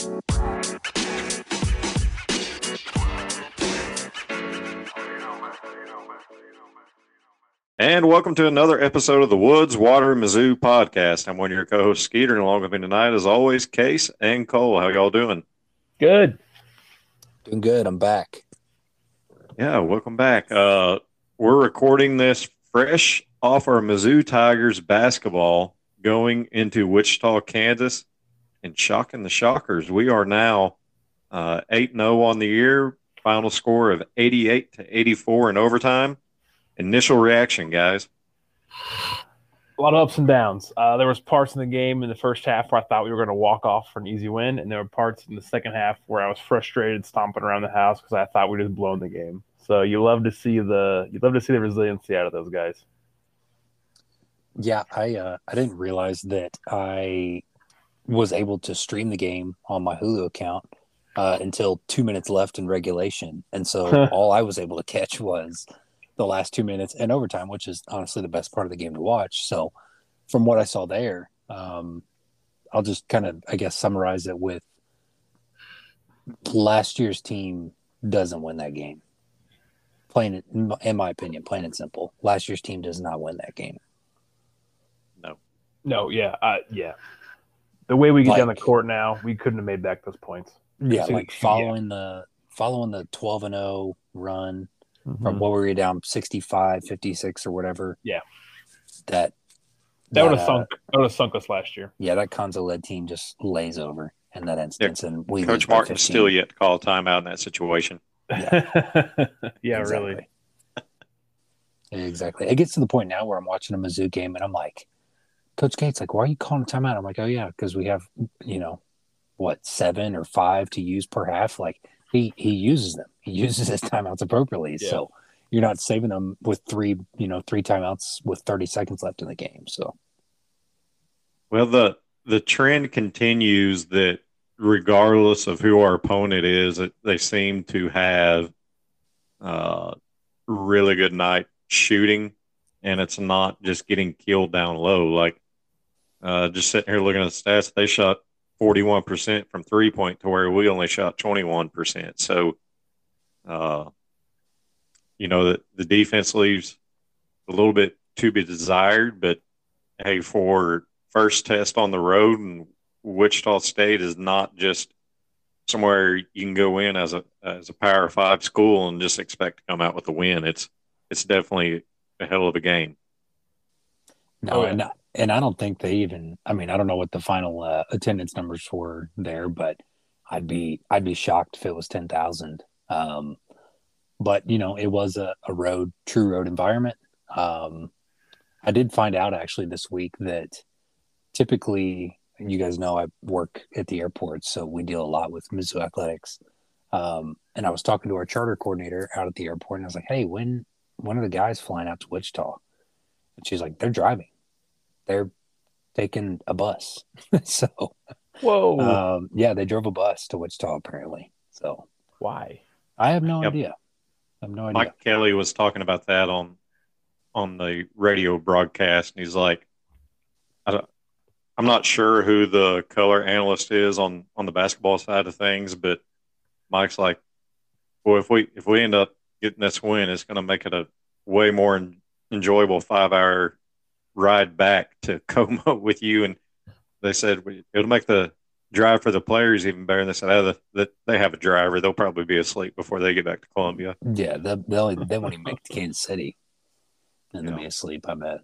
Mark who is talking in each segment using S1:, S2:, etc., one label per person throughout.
S1: And welcome to another episode of the Woods Water Mizzou podcast. I'm one of your co-hosts, Skeeter, and along with me tonight, as always, Case and Cole. How y'all doing?
S2: Good.
S3: Doing good. I'm back.
S1: Yeah, welcome back. Uh, we're recording this fresh off our Mizzou Tigers basketball going into Wichita, Kansas, and shocking the shockers. We are now uh, 8 0 on the year, final score of 88 to 84 in overtime. Initial reaction, guys.
S2: A lot of ups and downs. Uh, there was parts in the game in the first half where I thought we were going to walk off for an easy win, and there were parts in the second half where I was frustrated, stomping around the house because I thought we just blown the game. So you love to see the you love to see the resiliency out of those guys.
S3: Yeah, I uh, I didn't realize that I was able to stream the game on my Hulu account uh, until two minutes left in regulation, and so all I was able to catch was the last two minutes and overtime, which is honestly the best part of the game to watch. So, from what I saw there, um, I'll just kind of, I guess, summarize it with last year's team doesn't win that game. Plain, it, in my opinion, plain and simple. Last year's team does not win that game.
S1: No,
S2: no, yeah, uh, yeah. The way we get like, down the court now, we couldn't have made back those points.
S3: Yeah, so, like following yeah. the following the twelve and zero oh run mm-hmm. from what were we down 65, 56 or whatever.
S2: Yeah.
S3: That
S2: that, would have uh, sunk that would have sunk us last year.
S3: Yeah, that Cuonzo led team just lays over in that instance. Yeah. And we
S1: Coach Martin still yet to call a timeout in that situation.
S2: Yeah, yeah really.
S3: exactly. It gets to the point now where I'm watching a Mizzou game and I'm like, Coach Gates, like, why are you calling a timeout? I'm like, oh yeah, because we have, you know, what seven or five to use per half. Like he he uses them. He uses his timeouts appropriately. Yeah. So you're not saving them with three, you know, three timeouts with 30 seconds left in the game. So
S1: well the the trend continues that regardless of who our opponent is, they seem to have uh, really good night shooting, and it's not just getting killed down low. Like uh, just sitting here looking at the stats, they shot 41% from three point to where we only shot 21%. So, uh, you know, the, the defense leaves a little bit to be desired, but hey, for first test on the road and Wichita State is not just somewhere you can go in as a as a Power Five school and just expect to come out with a win. It's it's definitely a hell of a game.
S3: No, and and I don't think they even. I mean, I don't know what the final uh, attendance numbers were there, but I'd be I'd be shocked if it was ten thousand. Um, but you know, it was a, a road, true road environment. Um, I did find out actually this week that typically, you guys know, I work at the airport, so we deal a lot with Mizzou athletics. Um, and I was talking to our charter coordinator out at the airport, and I was like, "Hey, when when are the guys flying out to Wichita?" And she's like, "They're driving." They're taking a bus. so,
S2: whoa,
S3: um, yeah, they drove a bus to Wichita apparently. So,
S2: why?
S3: I have no yep. idea. I have no idea.
S1: Mike Kelly was talking about that on on the radio broadcast, and he's like, I don't, I'm not sure who the color analyst is on on the basketball side of things, but Mike's like, well, if we if we end up getting this win, it's going to make it a way more enjoyable five hour ride back to Como with you, and they said it'll make the drive for the players even better. And they said, oh, the, they have a driver; they'll probably be asleep before they get back to Columbia.
S3: Yeah, they they they won't even make it to Kansas City, and they'll be asleep. I bet.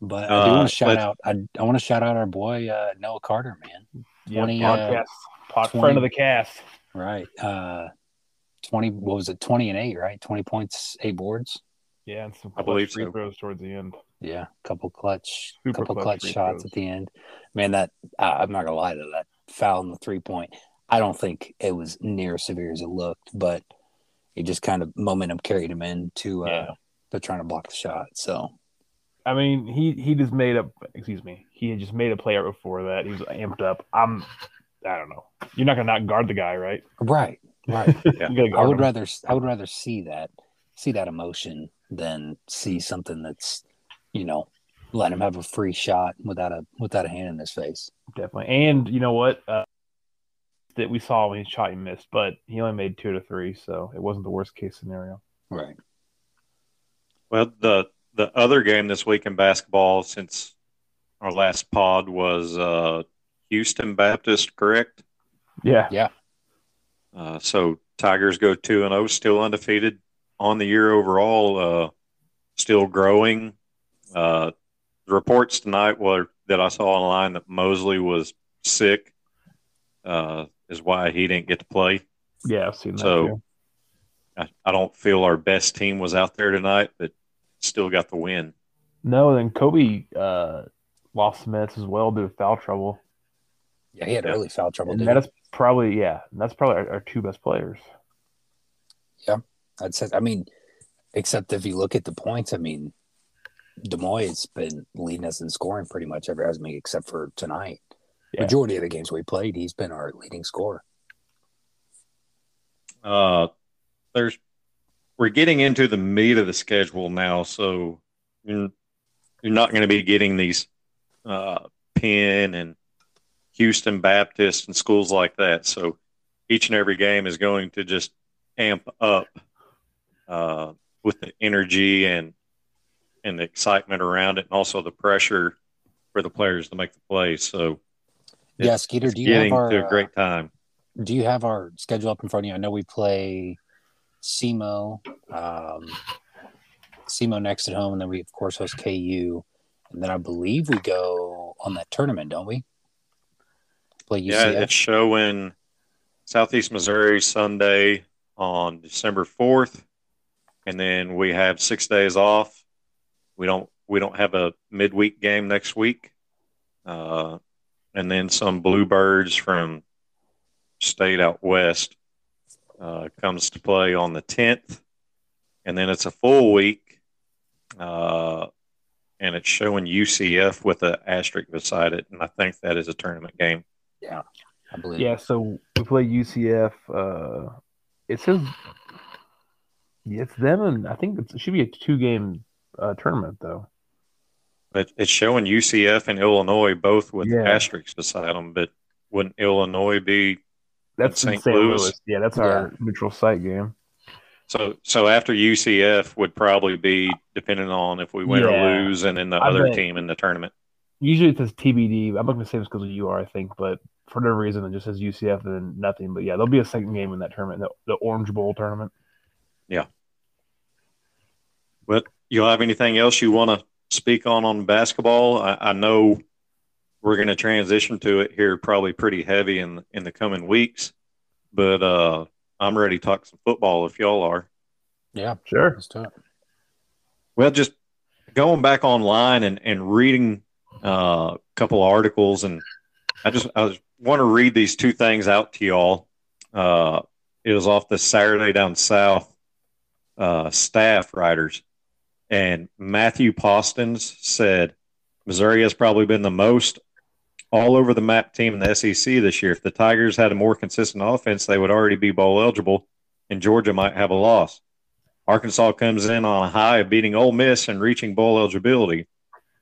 S3: But I do uh, want to shout but, out. I, I want to shout out our boy uh, Noah Carter, man.
S2: 20, yeah, podcast, uh, pod 20, friend of the cast.
S3: Right. Uh, twenty. What was it? Twenty and eight. Right. Twenty points, eight boards.
S2: Yeah, and some I believe free so. throws towards the end.
S3: Yeah, couple clutch, Super couple clutch, clutch shots throws. at the end. Man, that uh, I'm not gonna lie to that foul in the three point. I don't think it was near as severe as it looked, but it just kind of momentum carried him into uh, yeah. to trying to block the shot. So,
S2: I mean, he he just made up. Excuse me, he had just made a play out before that. He was amped up. I'm, I don't know. You're not gonna not guard the guy, right?
S3: Right, right. yeah. I would him. rather I would rather see that see that emotion than see something that's you know, let him have a free shot without a without a hand in his face.
S2: Definitely. And you know what? Uh, that we saw when he shot, he missed, but he only made two to three, so it wasn't the worst case scenario.
S3: Right.
S1: Well, the the other game this week in basketball since our last pod was uh, Houston Baptist, correct?
S2: Yeah.
S3: Yeah.
S1: Uh, so Tigers go two and zero, still undefeated on the year overall, uh, still growing. Uh, the reports tonight were that I saw online that Mosley was sick, uh, is why he didn't get to play.
S2: Yeah, I've seen that.
S1: So. I, I don't feel our best team was out there tonight, but still got the win.
S2: No, then Kobe uh, lost some minutes as well due to foul trouble.
S3: Yeah, he had
S1: Yeah.
S3: early foul trouble.
S2: And that is probably yeah, that's probably our, our two best players.
S3: Yeah, I'd say. I mean, except if you look at the points, I mean, D'Moi has been leading us in scoring pretty much every, I mean, except for tonight.
S2: Yeah.
S3: Majority of the games we played, he's been our leading scorer.
S1: Uh, there's we're getting into the meat of the schedule now, so you're, you're not going to be getting these uh, Penn and Houston Baptist and schools like that. So each and every game is going to just amp up uh, with the energy and and the excitement around it, and also the pressure for the players to make the plays. So
S3: Yeah, Skeeter, do you have our
S1: to a
S3: uh,
S1: great time.
S3: do you have our schedule up in front of you? I know we play SEMO, um, SEMO next at home, and then we of course host KU, and then I believe we go on that tournament, don't we? Play UCF.
S1: Yeah, it's showing Southeast Missouri Sunday on December fourth, and then we have six days off. We don't we don't have a midweek game next week, uh, and then some Bluebirds from state out west uh, comes to play on the tenth, and then it's a full week, uh, and it's showing UCF with an asterisk beside it, and I think that is a tournament game.
S3: Yeah, I believe.
S2: Yeah, so we play UCF. Uh, it says yeah, it's them, and I think it's, it should be a two game uh, tournament though.
S1: It, it's showing UCF and Illinois both with
S2: Yeah.
S1: asterisks beside them, but wouldn't Illinois be
S2: That's in
S1: St.
S2: St.
S1: Louis.
S2: Louis. Yeah, that's our neutral site game.
S1: so? So after UCF would probably be depending on if we win or lose, and then the
S2: I
S1: other
S2: bet-
S1: team in the tournament.
S2: Usually it says TBD. I'm not gonna say this because of you are, I think, but for whatever reason it just says UCF and then nothing. But yeah, there'll be a second game in that tournament, the, the Orange Bowl tournament. Yeah.
S1: But you have anything else you want to speak on on basketball? I, I know we're going to transition to it here probably pretty heavy in in the coming weeks, but uh, I'm ready to talk some football if y'all are.
S3: Yeah,
S2: Sure.
S3: let's do it.
S1: Well, just going back online and, and reading uh, a couple articles, and I just I want to read these two things out to y'all. Uh, it was off the Saturday Down South uh, staff writers, and Matthew Postins said Missouri has probably been the most all over the map team in the SEC this year. If the Tigers had a more consistent offense, they would already be bowl eligible, and Georgia might have a loss. Arkansas comes in on a high of beating Ole Miss and reaching bowl eligibility.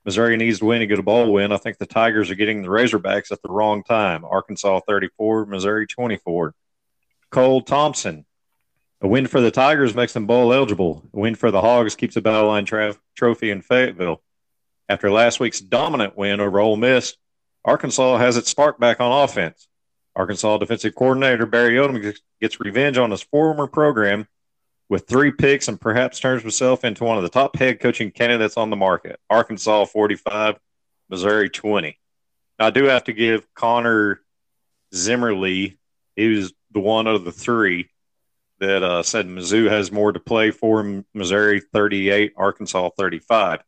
S1: Missouri needs to win to get a bowl win. I think the Tigers are getting the Razorbacks at the wrong time. Arkansas 34, Missouri 24. Cole Thompson. A win for the Tigers makes them bowl eligible. A win for the Hogs keeps the Battle Line tra- trophy in Fayetteville. After last week's dominant win over Ole Miss, Arkansas has its spark back on offense. Arkansas defensive coordinator Barry Odom gets revenge on his former program with three picks and perhaps turns himself into one of the top head coaching candidates on the market. Arkansas 45, Missouri 20. Now, I do have to give Connor Zimmerly, he was the one of the three that uh, said Mizzou has more to play for. Missouri 38, Arkansas 35.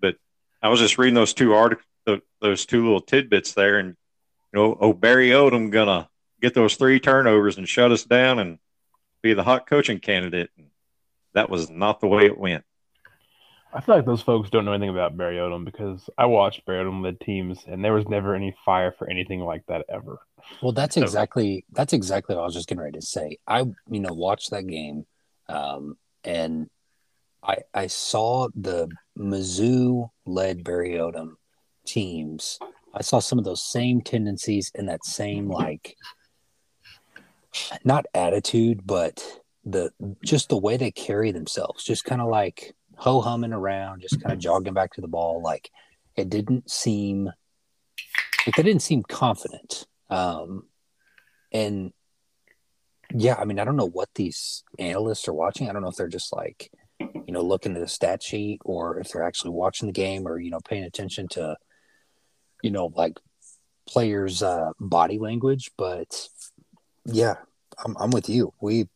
S1: But I was just reading those two articles, those two little tidbits there, and you know, oh Barry Odom gonna get those three turnovers and shut us down and be the hot coaching candidate. That was not the way it went.
S2: I feel like those folks don't know anything about Barry Odom because I watched Barry Odom led teams and there was never any fire for anything like that ever.
S3: Well, that's exactly that's exactly what I was just getting ready to say. I you know watched that game, um, and I I saw the Mizzou led Barry Odom teams. I saw some of those same tendencies and that same like not attitude, but the just the way they carry themselves, just kind of like ho humming around, just kind of jogging back to the ball. Like it didn't seem like they didn't seem confident. Um, and yeah, I mean, I don't know what these analysts are watching. I don't know if they're just like, you know, looking at the stat sheet or if they're actually watching the game or, you know, paying attention to, you know, like players' uh, body language. But yeah, I'm, I'm with you. We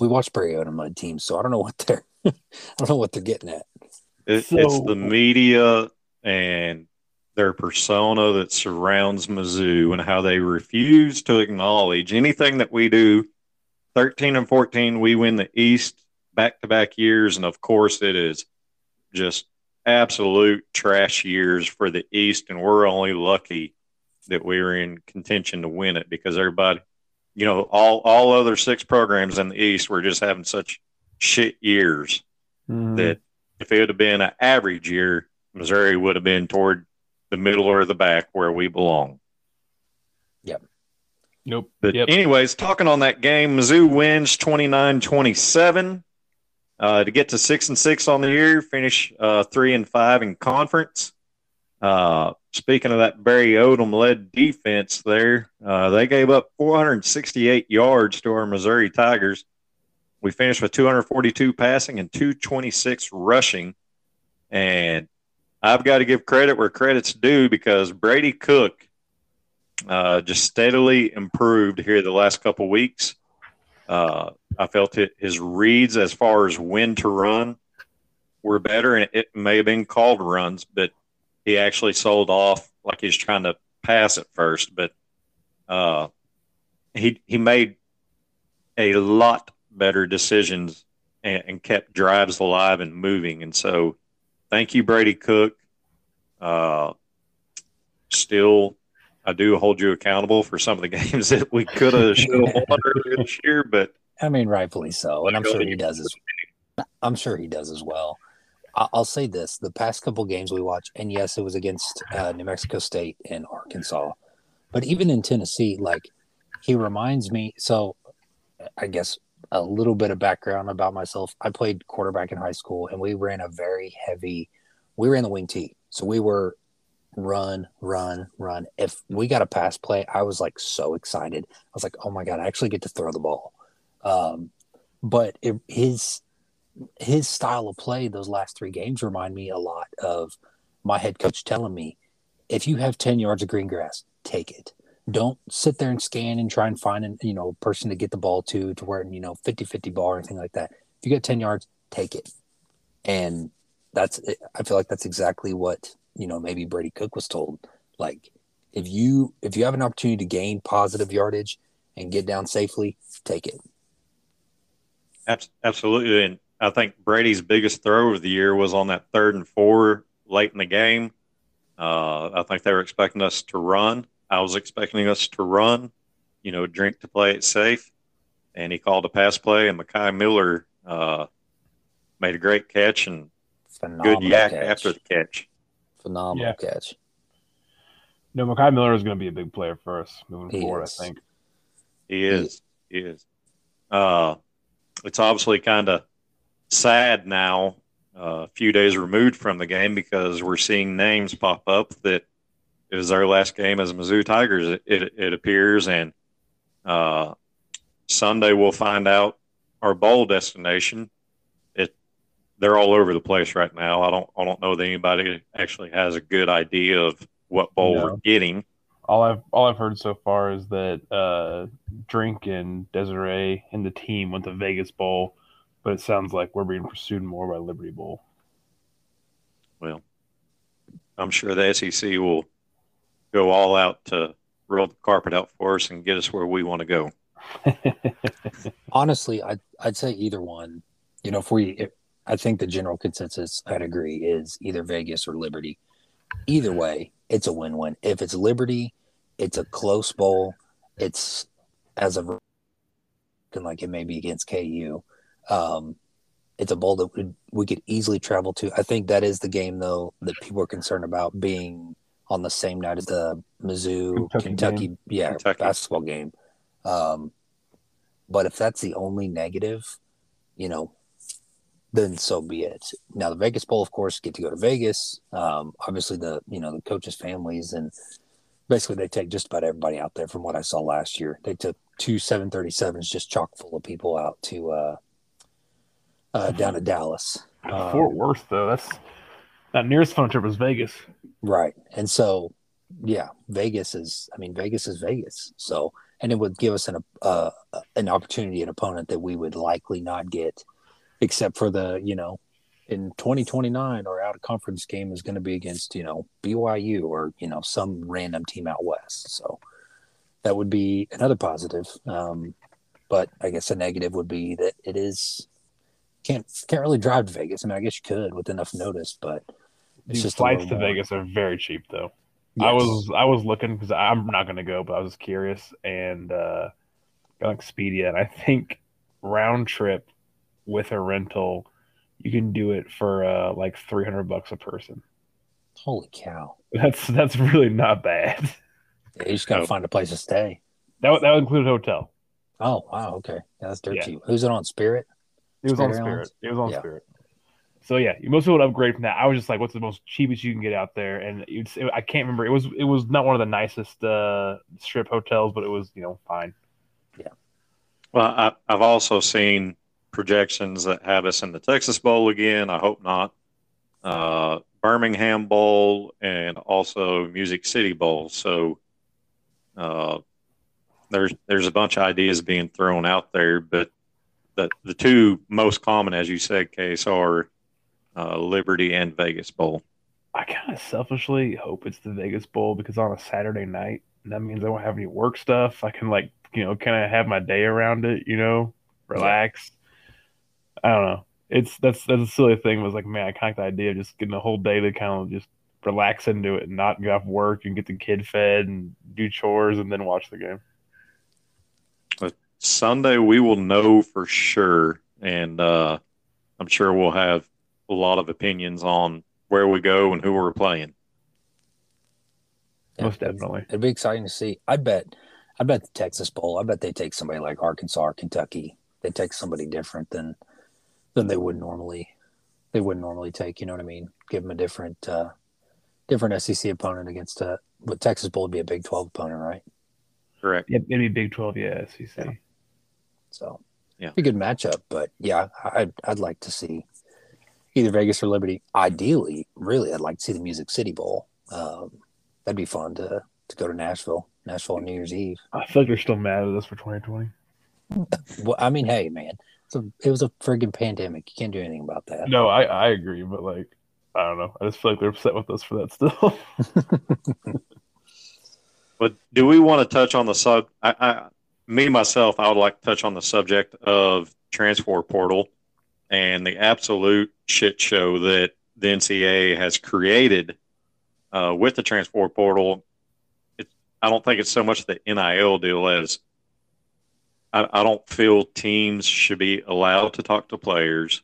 S3: we watch Barry Odom teams, so I don't know what they're I don't know what they're getting at.
S1: It, so, it's the media and their persona that surrounds Mizzou and how they refuse to acknowledge anything that we do. 13 and 14, we win the East back to back years. And of course, it is just absolute trash years for the East. And we're only lucky that we were in contention to win it because everybody, you know, all, all other six programs in the East were just having such shit years mm. that if it would have been an average year, Missouri would have been toward the middle or the back where we belong.
S3: Yep.
S2: Nope.
S1: But
S2: yep.
S1: anyways, talking on that game, Mizzou wins 29-27 uh, to get to six and six on the year, finish uh, three and five in conference. Uh, speaking of that Barry Odom led defense there, uh, they gave up 468 yards to our Missouri Tigers. We finished with 242 passing and 226 rushing. And I've got to give credit where credit's due because Brady Cook uh, just steadily improved here the last couple weeks. Uh, I felt it, his reads as far as when to run were better, and it may have been called runs, but he actually sold off like he's trying to pass at first. But uh, he he made a lot better decisions and, and kept drives alive and moving, and so thank you, Brady Cook. Uh, still, I do hold you accountable for some of the games that we could have should have won this year, but
S3: I mean, rightfully so, and I'm sure he does as I'm sure he does as well. I'll say this: the past couple games we watched, and yes, it was against uh, New Mexico State and Arkansas, but even in Tennessee, like he reminds me. So, I guess a little bit of background about myself. I played quarterback in high school, and we ran a very heavy. We ran the wing tee, so we were run, run, run. If we got a pass play, I was like so excited. I was like, oh my god, I actually get to throw the ball. Um, but it, his his style of play those last three games remind me a lot of my head coach telling me, if you have ten yards of green grass, take it don't sit there and scan and try and find a you know person to get the ball to to where you know 50-50 ball or anything like that. If you get 10 yards take it. And that's i feel like that's exactly what you know maybe brady cook was told. Like if you if you have an opportunity to gain positive yardage and get down safely take it.
S1: Absolutely. And i think brady's biggest throw of the year was on that third and four late in the game. Uh, i think they were expecting us to run I was expecting us to run, you know, drink to play it safe. And he called a pass play, and Mekhi Miller uh, made a great catch and Phenomenal good YAC catch. after the catch.
S3: Phenomenal yeah. catch.
S2: No, Mekhi Miller is going to be a big player for us moving he forward, is. I think.
S1: He is. He is. Uh, it's obviously kind of sad now, uh, a few days removed from the game, because we're seeing names pop up that it was our last game as Mizzou Tigers. It, it, it appears, and uh, Sunday we'll find out our bowl destination. It they're all over the place right now. I don't I don't know that anybody actually has a good idea of what bowl no. we're getting.
S2: All I've all I've heard so far is that uh, Drink and Desiree and the team went to Vegas Bowl, but it sounds like we're being pursued more by Liberty Bowl.
S1: Well, I'm sure the SEC will go all out to roll the carpet out for us and get us where we want to go.
S3: Honestly, I'd, I'd say either one. You know, if we, if, I think the general consensus, I'd agree, is either Vegas or Liberty. Either way, it's a win win. If it's Liberty, it's a close bowl. It's as of like it may be against KU. Um, it's a bowl that we, we could easily travel to. I think that is the game though that people are concerned about being on the same night as the Mizzou Kentucky, Kentucky yeah Kentucky. basketball game. Um, But if that's the only negative, you know, then so be it. Now the Vegas Bowl, of course, get to go to Vegas. Um, obviously, the you know the coaches' families and basically they take just about everybody out there. From what I saw last year, they took two 737s just chock full of people out to uh, uh, down to Dallas.
S2: Uh, Fort Worth, though, that's that nearest fun trip was Vegas.
S3: Right, and so yeah, Vegas is. I mean, Vegas is Vegas. So and it would give us an uh, an opportunity, an opponent that we would likely not get except for the you know in 2029 or out of conference game is going to be against you know BYU or you know some random team out west so that would be another positive um, but I guess a negative would be that it is can't can't really drive to Vegas I mean I guess you could with enough notice but
S2: These flights to. Vegas are very cheap though yes. I was I was looking because I'm not going to go but I was curious and uh got like Expedia and I think round trip with a rental, you can do it for uh, like three hundred bucks a person.
S3: Holy cow!
S2: That's that's really not bad.
S3: Yeah, you just gotta find a place to stay.
S2: That that would include a hotel.
S3: Oh wow, okay, yeah, that's dirt yeah. cheap. Who's it on Spirit?
S2: It was Spirit on Spirit. It was on yeah. Spirit. So yeah, most people would upgrade from that. I was just like, "What's the most cheapest you can get out there?" And it's, it, I can't remember. It was it was not one of the nicest uh, strip hotels, but it was you know fine.
S3: Yeah.
S1: Well, I, I've also seen projections that have us in the Texas Bowl again. I hope not. Uh, Birmingham Bowl and also Music City Bowl. So uh, there's there's a bunch of ideas being thrown out there, but the the two most common, as you said, Case, are uh, Liberty and Vegas Bowl.
S2: I kind of selfishly hope it's the Vegas Bowl because on a Saturday night, that means I won't have any work stuff. I can like you know kind of have my day around it, you know, relax. Yeah I don't know. It's that's that's a silly thing. Was like, man, I kind of the idea of just getting the whole day to kind of just relax into it and not get off work and get the kid fed and do chores and then watch the game.
S1: But Sunday we will know for sure, and uh, I'm sure we'll have a lot of opinions on where we go and who we're playing.
S2: Most definitely,
S3: it'd be exciting to see. I bet, I bet the Texas Bowl. I bet they take somebody like Arkansas or Kentucky. They take somebody different than than they would normally they wouldn't normally take. You know what I mean? Give them a different uh, different SEC opponent against a but Texas Bowl would be a Big Twelve opponent, right?
S1: Correct.
S2: Yeah, maybe Big Twelve, yeah, SEC. Yeah.
S3: So yeah, be a good matchup. But yeah, I'd I'd like to see either Vegas or Liberty. Ideally, really, I'd like to see the Music City Bowl. Um, that'd be fun to to go to Nashville, Nashville on New Year's Eve.
S2: I feel like they're still mad at us for 2020.
S3: well, I mean, hey, man, a, it was a friggin' pandemic. You can't do anything about that.
S2: No, I, I agree, but like I don't know. I just feel like they're upset with us for that still.
S1: but do we want to touch on the sub? I, I, me myself, I would like to touch on the subject of transfer portal and the absolute shit show that the NCAA has created uh, with the transfer portal. I don't think it's so much the NIL deal as I, I don't feel teams should be allowed to talk to players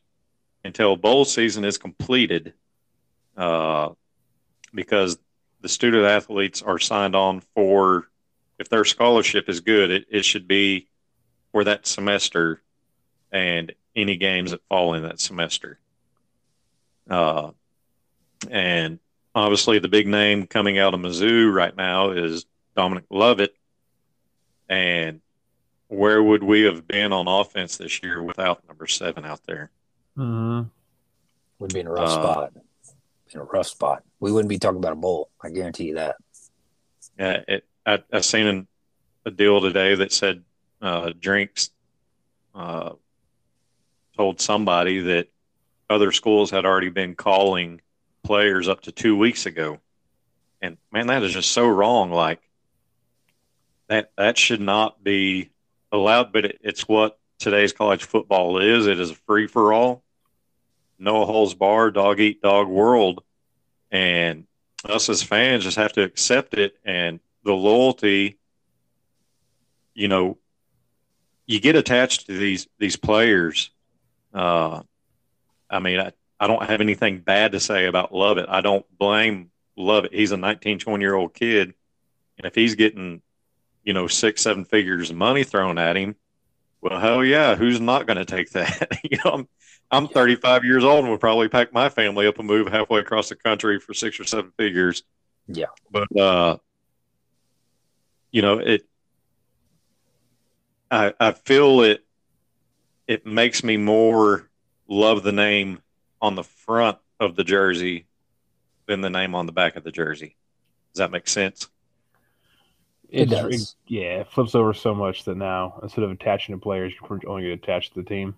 S1: until bowl season is completed, uh, because the student athletes are signed on for if their scholarship is good, it, it should be for that semester and any games that fall in that semester. Uh, and obviously, the big name coming out of Mizzou right now is Dominic Lovett, and where would we have been on offense this year without number seven out there?
S2: Mm-hmm.
S3: We'd be in a rough uh, spot. In a rough spot. We wouldn't be talking about a bowl. I guarantee you that.
S1: Yeah, it, I, I seen a deal today that said uh, drinks uh, told somebody that other schools had already been calling players up to two weeks ago, and man, that is just so wrong. Like that that should not be allowed, but it, it's what today's college football is. It is a free for all, no holes bar, dog eat dog world, and us as fans just have to accept it. And the loyalty, you know, you get attached to these these players. Uh, I mean, I, I don't have anything bad to say about Lovett. I don't blame Lovett. He's a 19, 20 year old kid. And if he's getting you know, six, seven figures of money thrown at him, Well, hell yeah, who's not going to take that? you know, I'm I'm 35 years old and would probably pack my family up and move halfway across the country for six or seven figures.
S3: Yeah,
S1: but uh, you know it. I I feel it. It makes me more love the name on the front of the jersey than the name on the back of the jersey. Does that make sense?
S2: It, it does. It, yeah, it flips over so much that now instead of attaching to players, you're only get attached to the team.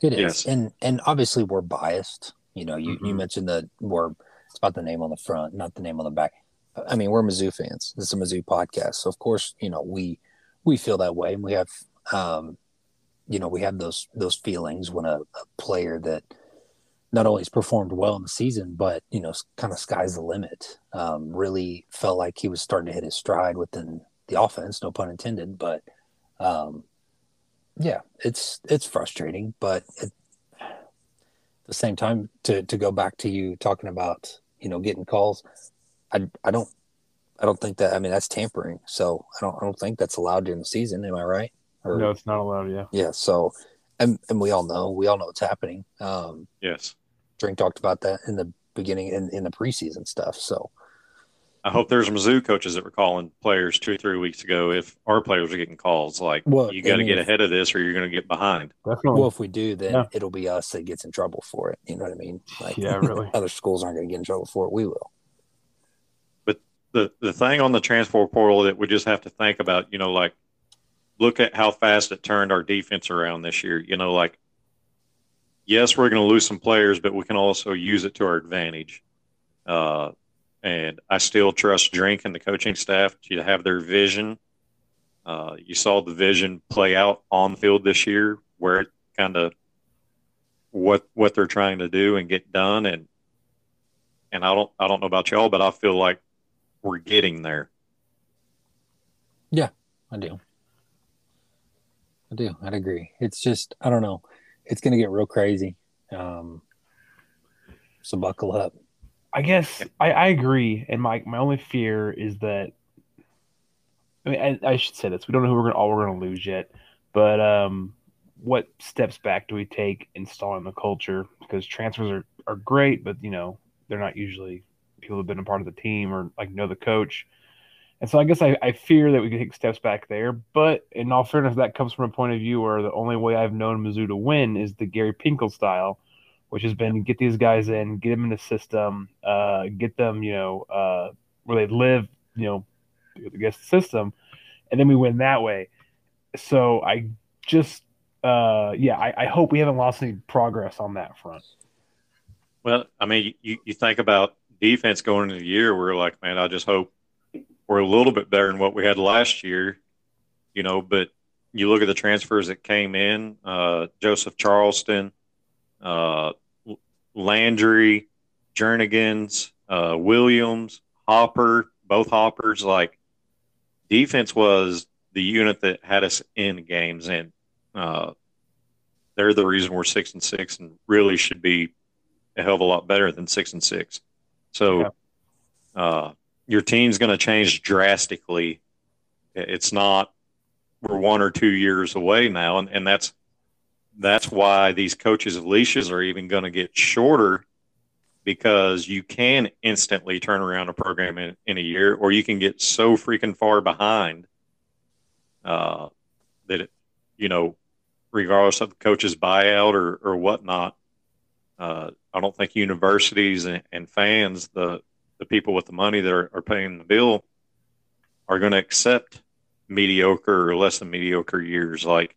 S3: It is, yes. and and obviously we're biased. You know, you, mm-hmm. you mentioned that we're it's about the name on the front, not the name on the back. I mean, we're Mizzou fans. This is a Mizzou podcast, so of course, you know we we feel that way, and we have, um, you know, we have those those feelings when a, a player that not only has performed well in the season, but you know, kind of sky's the limit. Um, really felt like he was starting to hit his stride within the offense, no pun intended. But um, yeah, it's it's frustrating, but at the same time, to to go back to you talking about you know getting calls, I I don't I don't think that I mean that's tampering. So I don't I don't think that's allowed during the season. Am I right?
S2: Or, no, it's not allowed. Yeah.
S3: Yeah. So and and we all know we all know what's happening. Um,
S1: yes.
S3: Drink talked about that in the beginning in, in the preseason stuff. So
S1: I hope there's Mizzou coaches that were calling players two or three weeks ago if our players are getting calls like well, you got to get ahead of this or you're going to get behind.
S3: Definitely. Well, if we do, then yeah. it'll be us that gets in trouble for it. You know what I mean?
S2: Like, yeah, really.
S3: other schools aren't going to get in trouble for it. We will.
S1: But the the thing on the transfer portal that we just have to think about, you know, like look at how fast it turned our defense around this year. You know, like yes, we're going to lose some players, but we can also use it to our advantage. Uh, and I still trust Drink and the coaching staff to have their vision. Uh, you saw the vision play out on field this year, where it kind of what what they're trying to do and get done, and and I don't I don't know about y'all, but I feel like we're getting there.
S3: Yeah, I do. I do. I'd agree. It's just I don't know. It's to get real crazy. Um, so buckle up.
S2: I guess I, I agree, and my my only fear is that I mean I, I should say this: we don't know who we're gonna all we're gonna lose yet, but um, what steps back do we take installing the culture? Because transfers are are great, but you know they're not usually people who've been a part of the team or like know the coach. And so I guess I, I fear that we can take steps back there. But in all fairness, that comes from a point of view where the only way I've known Mizzou to win is the Gary Pinkel style, which has been get these guys in, get them in the system, uh, get them, you know, uh, where they live, you know, guess the system, and then we win that way. So I just, uh, yeah, I, I hope we haven't lost any progress on that front.
S1: Well, I mean, you, you think about defense going into the year, we're like, man, I just hope we're a little bit better than what we had last year, you know, but you look at the transfers that came in, uh, Joseph Charleston, uh, Landry, Jernigan's, uh, Williams, Hopper, both Hoppers. Like defense was the unit that had us in games, and uh, they're the reason we're six and six, and really should be a hell of a lot better than six and six. So, yeah. uh, your team's going to change drastically. It's not we're one or two years away now, and, and that's that's why these coaches' leashes are even going to get shorter because you can instantly turn around a program in, in a year, or you can get so freaking far behind uh, that it, you know, regardless of the coach's buyout or, or whatnot, uh, I don't think universities and, and, fans, the the people with the money that are, are paying the bill, are going to accept mediocre or less than mediocre years like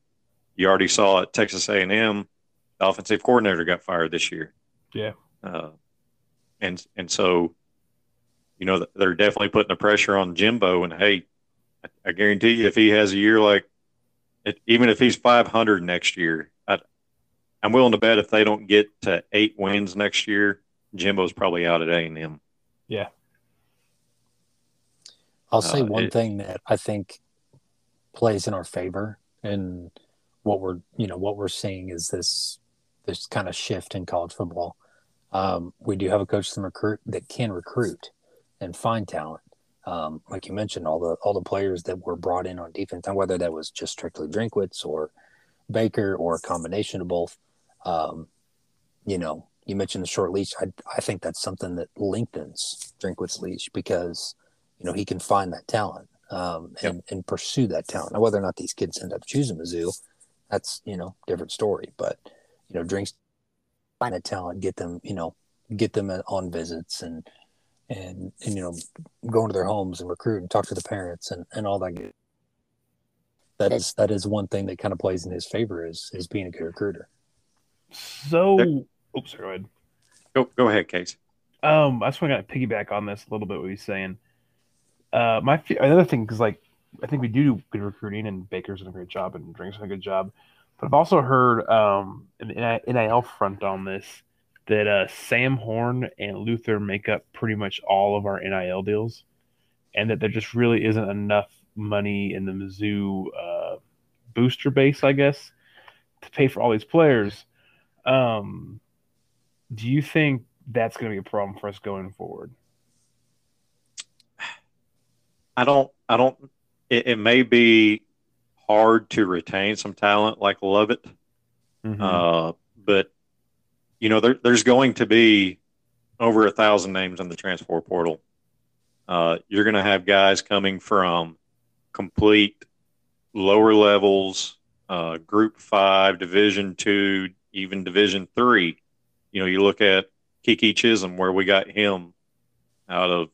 S1: you already saw at Texas A&M, the offensive coordinator got fired this year.
S2: Yeah.
S1: Uh, and and so, you know, they're definitely putting the pressure on Jimbo. And hey, I guarantee you, if he has a year like, it, even if he's 500 next year, I, I'm willing to bet if they don't get to eight wins next year, Jimbo's probably out at A&M.
S2: Yeah.
S3: I'll say uh, one it, thing that I think plays in our favor and – what we're you know what we're seeing is this this kind of shift in college football. Um, we do have a coach that recruit that can recruit and find talent. Um, like you mentioned, all the all the players that were brought in on defense, and whether that was just strictly Drinkwitz or Baker or a combination of both. Um, you know, you mentioned the short leash. I, I think that's something that lengthens Drinkwitz's leash because, you know, he can find that talent um, and, yep. and pursue that talent. Now, whether or not these kids end up choosing Mizzou, that's, you know, different story. But, you know, Drinks find that talent, get them, you know, get them on visits and, and, and, you know, going to their homes and recruit and talk to the parents and, and all that good that is that is one thing that kind of plays in his favor is is being a good recruiter.
S2: So, oops, go ahead.
S1: Go go ahead, Case.
S2: Um, I just want to piggyback on this a little bit. What he's saying. Uh, my another thing is like I think we do good recruiting, and Baker's done a great job, and Drinks done a good job. But I've also heard um an NIL front on this that uh, Sam Horn and Luther make up pretty much all of our NIL deals, and that there just really isn't enough money in the Mizzou uh, booster base, I guess, to pay for all these players. Um, do you think that's going to be a problem for us going forward?
S1: I don't. I don't. It, it may be hard to retain some talent like Lovett, mm-hmm. uh, but you know there, there's going to be over a thousand names on the transfer portal. Uh, you're going to have guys coming from complete lower levels, uh, Group Five, Division Two, even Division Three. You know, you look at Kiki Chisholm, where we got him out of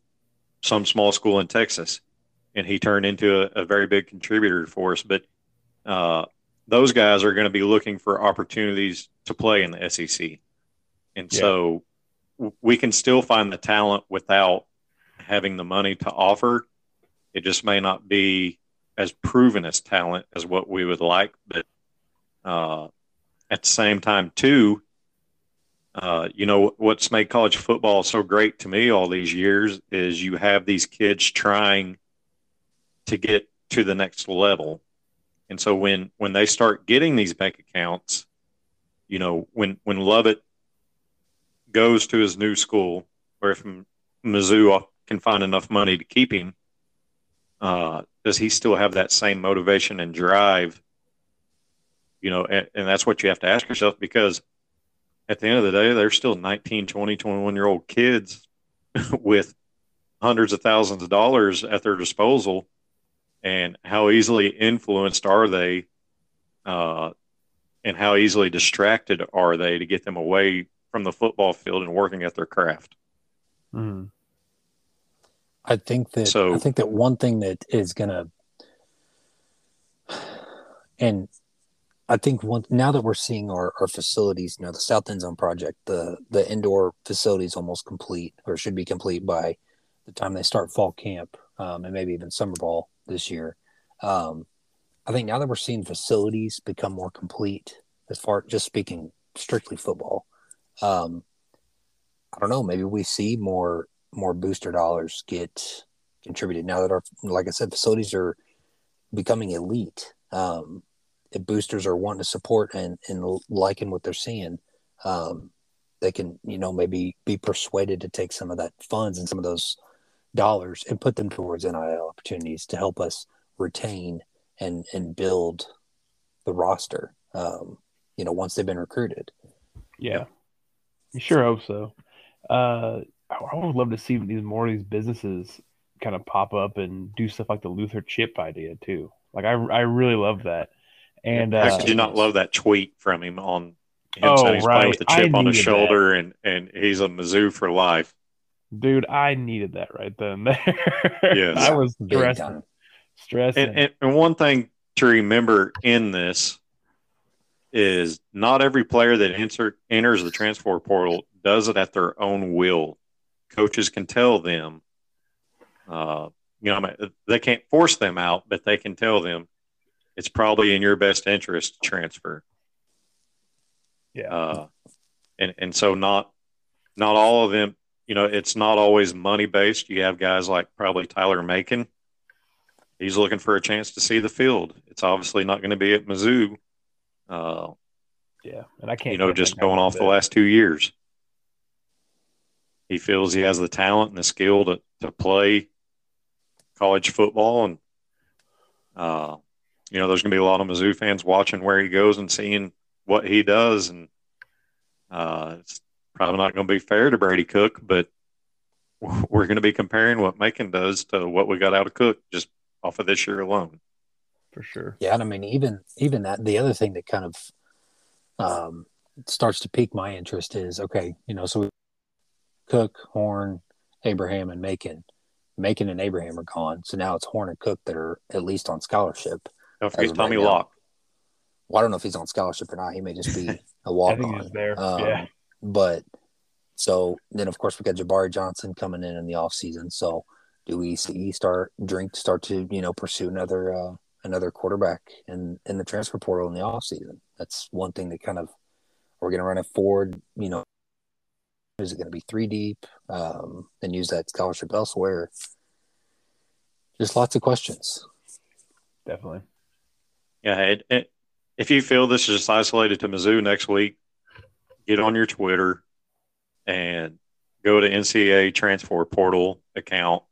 S1: some small school in Texas, and he turned into a, a very big contributor for us. But uh, those guys are going to be looking for opportunities to play in the SEC, and yeah. so we can still find the talent without having the money to offer. It just may not be as proven as talent as what we would like, but uh, at the same time, too, uh, you know what's made college football so great to me all these years is you have these kids trying to get to the next level, and so when when they start getting these bank accounts, you know when when Lovett goes to his new school, or if Mizzou can find enough money to keep him, uh, does he still have that same motivation and drive? You know, and, and, that's what you have to ask yourself because at the end of the day, they're still 19, 20, 21 year old kids with hundreds of thousands of dollars at their disposal. And how easily influenced are they? Uh, and how easily distracted are they to get them away from the football field and working at their craft?
S3: Mm. I think that so, I think that one thing that is gonna and I think one now that we're seeing our, our facilities, you know, the South End Zone project, the the indoor facility is almost complete or should be complete by the time they start fall camp um, and maybe even summer ball this year. Um, I think now that we're seeing facilities become more complete, as far just speaking strictly football, um, I don't know. Maybe we see more more booster dollars get contributed now that our like i said facilities are becoming elite um, if boosters are wanting to support and, and liking what they're seeing um, they can you know maybe be persuaded to take some of that funds and some of those dollars and put them towards nil opportunities to help us retain and and build the roster um, you know once they've been recruited
S2: yeah you sure hope so uh I would love to see these more of these businesses kind of pop up and do stuff like the Luther chip idea too. Like I, I really love that. And
S1: how uh, could you not love that tweet from him on him oh, saying he's right. playing with the chip on his shoulder that. and and he's a Mizzou for life.
S2: Dude, I needed that right then. There, yes, I was stressing. Stressing.
S1: And, and, and one thing to remember in this is not every player that enter, enters the transfer portal does it at their own will coaches can tell them, uh, you know, they can't force them out, but they can tell them it's probably in your best interest to transfer.
S2: Yeah.
S1: Uh, and, and so not, not all of them, you know, it's not always money based. You have guys like probably Tyler Macon. He's looking for a chance to see the field. It's obviously not going to be at Mizzou. Uh,
S2: yeah, and I can't.
S1: You know, just going off the last two years he feels he has the talent and the skill to, to play college football and uh, you know, there's going to be a lot of Mizzou fans watching where he goes and seeing what he does, and uh, it's probably not going to be fair to Brady Cook, but we're going to be comparing what Macon does to what we got out of Cook just off of this year alone.
S2: For sure.
S3: Yeah, and I mean, even even that the other thing that kind of um, starts to pique my interest is okay, you know, so Cook, Horn, Abraham, and Macon. Macon and Abraham are gone, so now it's Horn and Cook that are at least on scholarship.
S1: Don't forget Tommy right Locke.
S3: Well, I don't know if he's on scholarship or not. He may just be a walk
S2: on. there. Um,
S3: yeah. But so then, of course, we got Jabari Johnson coming in in the off season. So do we see start drink start to you know pursue another uh, another quarterback in in the transfer portal in the off season? That's one thing that kind of we're going to run it forward. You know, is it going to be three deep um, and use that scholarship elsewhere? Just lots of questions.
S2: Definitely.
S1: Yeah. It, it, if you feel this is just isolated to Mizzou next week, get on your Twitter and go to NCAA transfer portal account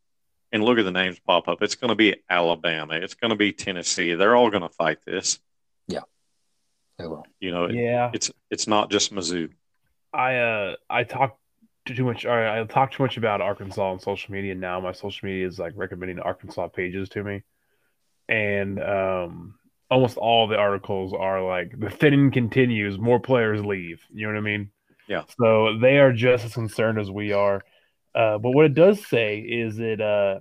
S1: and look at the names pop up. It's going to be Alabama. It's going to be Tennessee. They're all going to fight this.
S3: Yeah, they will.
S1: You know,
S2: yeah.
S1: It's it's not just Mizzou.
S2: I uh I talk too much. Or I talk too much about Arkansas on social media now. My social media is like recommending Arkansas pages to me, and um almost all the articles are like the thinning continues, more players leave. You know what I mean?
S1: Yeah.
S2: So they are just as concerned as we are. Uh, but what it does say is that uh,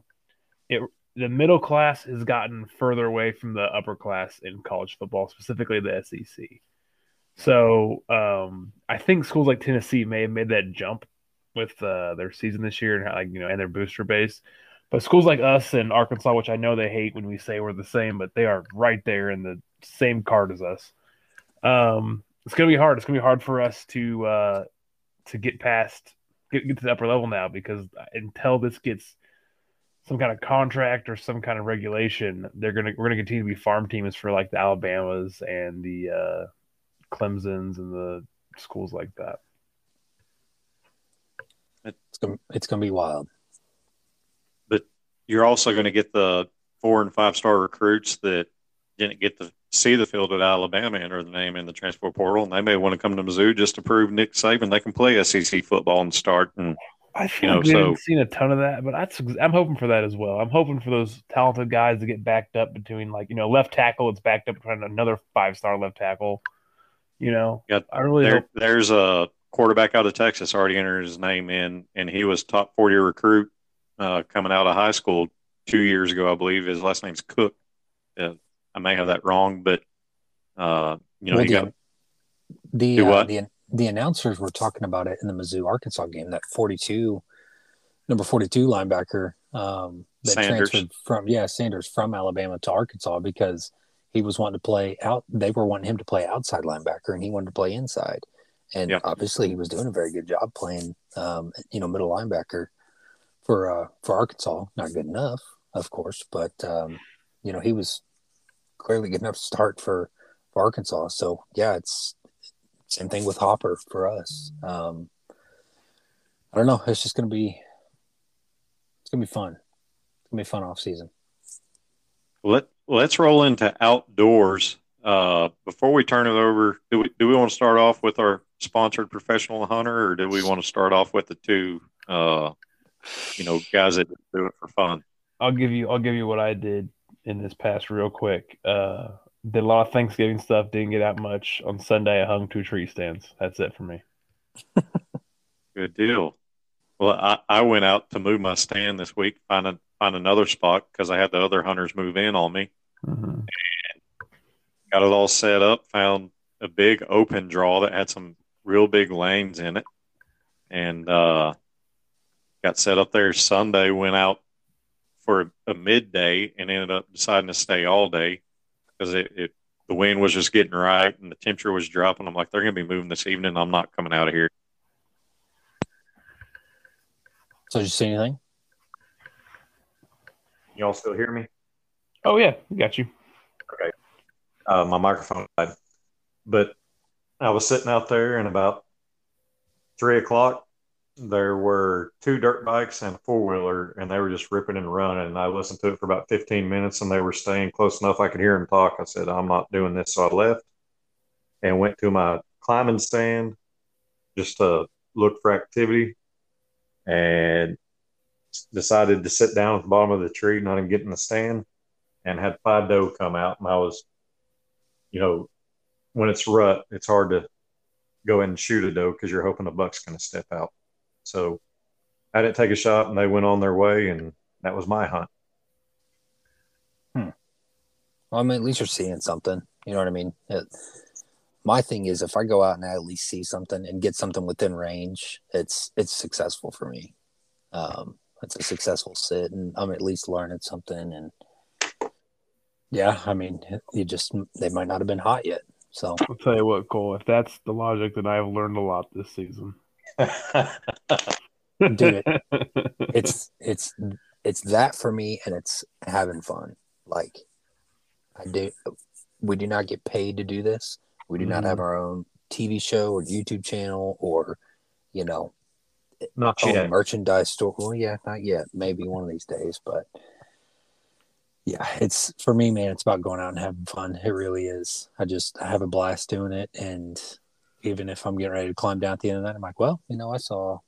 S2: it the middle class has gotten further away from the upper class in college football, specifically the SEC. So um, I think schools like Tennessee may have made that jump with uh, their season this year and like you know and their booster base. But schools like us in Arkansas, which I know they hate when we say we're the same, but they are right there in the same card as us. Um, it's gonna be hard. It's gonna be hard for us to uh, to get past get, get to the upper level now because until this gets some kind of contract or some kind of regulation, they're gonna we're gonna continue to be farm teams for like the Alabamas and the uh, Clemson's and the schools like that.
S3: It's gonna, it's gonna be wild
S1: you're also going to get the four and five star recruits that didn't get to see the field at Alabama enter the name in the transfer portal, and they may want to come to Mizzou just to prove Nick Saban they can play SEC football and start. And
S2: I feel you know, we so, haven't seen a ton of that, but that's, I'm hoping for that as well. I'm hoping for those talented guys to get backed up between like you know left tackle. It's backed up trying another five star left tackle. You know,
S1: yeah, I really there, hope- there's a quarterback out of Texas already entered his name in, and he was top 40 recruit uh, coming out of high school two years ago, I believe. His last name's Cook. Uh, I may have that wrong, but uh, you know, well, he
S3: the,
S1: got
S3: the uh, the the announcers were talking about it in the Mizzou Arkansas game. That forty two, number forty two linebacker um, that Sanders. transferred from yeah Sanders from Alabama to Arkansas because he was wanting to play out. They were wanting him to play outside linebacker, and he wanted to play inside. And yep. obviously, he was doing a very good job playing, um, you know, middle linebacker for uh, for Arkansas. Not good enough, of course, but um, you know he was clearly good enough to start for, for Arkansas. So yeah, it's same thing with Hopper for us. Um, I don't know. It's just gonna be it's gonna be fun. It's gonna be fun off season.
S1: Let Let's roll into outdoors. Uh, before we turn it over, do we do we want to start off with our sponsored professional hunter, or do we want to start off with the two uh, you know, guys that do it for fun.
S2: I'll give you I'll give you what I did in this past real quick. Uh did a lot of Thanksgiving stuff, didn't get out much. On Sunday I hung two tree stands. That's it for me.
S1: Good deal. Well, I, I went out to move my stand this week, find a, find another spot because I had the other hunters move in on me. Mm-hmm. And got it all set up. Found a big open draw that had some real big lanes in it, and uh, got set up there Sunday, went out for a, a midday and ended up deciding to stay all day because it, it, the wind was just getting right and the temperature was dropping. I'm like, they're going to be moving this evening. I'm not coming out of here.
S3: So, did you see anything?
S1: Y'all still hear me?
S2: Oh yeah, we got you.
S1: Okay. Uh, my microphone died, but I was sitting out there and about three o'clock there were two dirt bikes and a four wheeler, and they were just ripping and running. And I listened to it for about 15 minutes, and they were staying close enough I could hear them talk. I said, I'm not doing this. So I left and went to my climbing stand just to look for activity and decided to sit down at the bottom of the tree, not even get in the stand, and had five doe come out. And I was, you know, when it's rut, it's hard to go in and shoot a doe because you're hoping a buck's going to step out. So I didn't take a shot, and they went on their way, and that was my hunt.
S3: Hmm. Well, I mean, at least you're seeing something. You know what I mean? It, my thing is, if I go out and I at least see something and get something within range, it's it's successful for me. Um, it's a successful sit, and I'm at least learning something. And yeah, I mean, you just they might not have been hot yet. So
S2: I'll tell you what, Cole. If that's the logic, then I've learned a lot this season.
S3: Dude, it's it's it's that for me, and it's having fun. Like I do, we do not get paid to do this. We do mm. not have mm-hmm. our own TV show or YouTube channel or you know,
S1: not yet.
S3: merchandise store. Well, yeah, not yet. Maybe one of these days, but yeah, it's for me, man. It's about going out and having fun. It really is. I just I have a blast doing it, and even if I'm getting ready to climb down at the end of that, I'm like, well, you know, I saw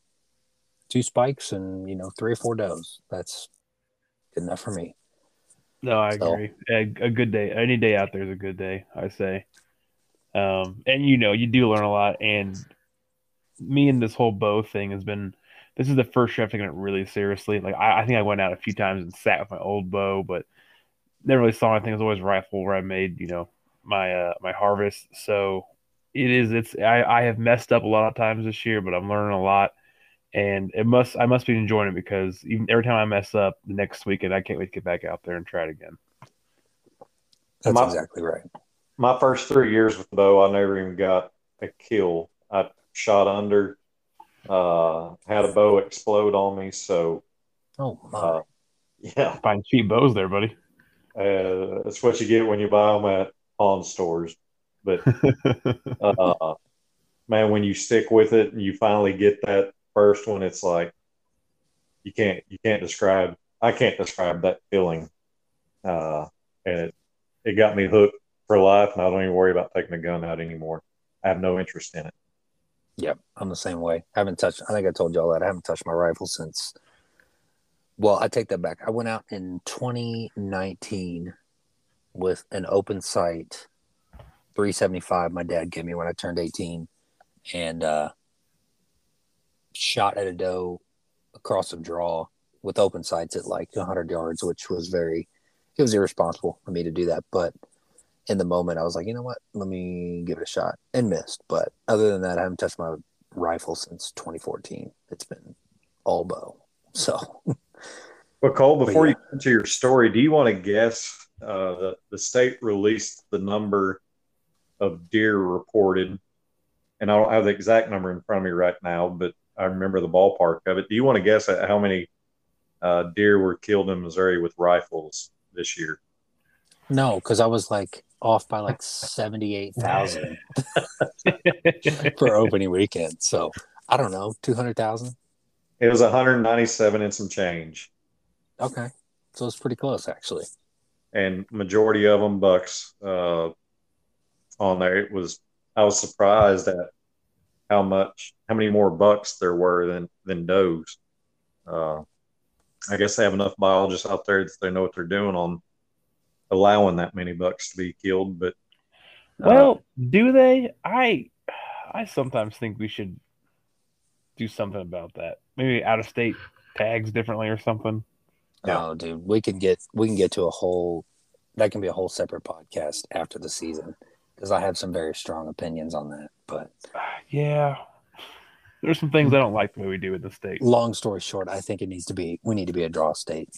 S3: two spikes and you know three or four does. That's good enough for me.
S2: No, I so, agree. A, a, good day, any day out there is a good day. I say, um, and you know, you do learn a lot. And me and this whole bow thing has been. This is the first year I've taken it really seriously. Like I, I think I went out a few times and sat with my old bow, but never really saw anything. It was always rifle where I made, you know, my uh, my harvest. So it is it's I, I have messed up a lot of times this year, but I'm learning a lot. And it must I must be enjoying it because even every time I mess up the next weekend, I can't wait to get back out there and try it again.
S3: That's my, exactly right.
S1: My first three years with the bow, I never even got a kill. I shot under, uh, had a bow explode on me. So,
S3: oh my. Uh,
S1: yeah,
S2: find cheap bows there, buddy.
S1: Uh, that's what you get when you buy them at pawn stores. But uh, man, when you stick with it and you finally get that first one, it's like you can't you can't describe. I can't describe that feeling. Uh, and it it got me hooked for life, and I don't even worry about taking the gun out anymore. I have no interest in it.
S3: Yep, I'm the same way. I haven't touched. I think I told y'all that I haven't touched my rifle since. Well, I take that back. I went out in 2019 with an open sight 375 my dad gave me when I turned 18 and uh, shot at a doe across a draw with open sights at like 100 yards, which was very, it was irresponsible for me to do that. But in the moment, I was like, you know what? Let me give it a shot and missed. But other than that, I haven't touched my rifle since 2014. It's been all bow. So,
S1: well, Cole, before yeah. you get to your story, do you want to guess? Uh, the, the state released the number of deer reported, and I don't have the exact number in front of me right now, but I remember the ballpark of it. Do you want to guess at how many uh, deer were killed in Missouri with rifles this year?
S3: No, because I was like off by like seventy-eight thousand for opening weekend. So I don't know, two hundred thousand.
S1: It was one hundred ninety-seven and some change.
S3: Okay, so it's pretty close actually.
S1: And majority of them bucks. Uh, on there. It was I was surprised at how much how many more bucks there were than than does. Uh, I guess they have enough biologists out there that they know what they're doing on allowing that many bucks to be killed. But
S2: uh, well, do they? I I sometimes think we should do something about that. Maybe out of state tags differently or something.
S3: Yeah. Oh, dude, we can get we can get to a whole that can be a whole separate podcast after the season because I have some very strong opinions on that. But
S2: yeah, there's some things I don't like the way we do in the state.
S3: Long story short, I think it needs to be we need to be a draw state,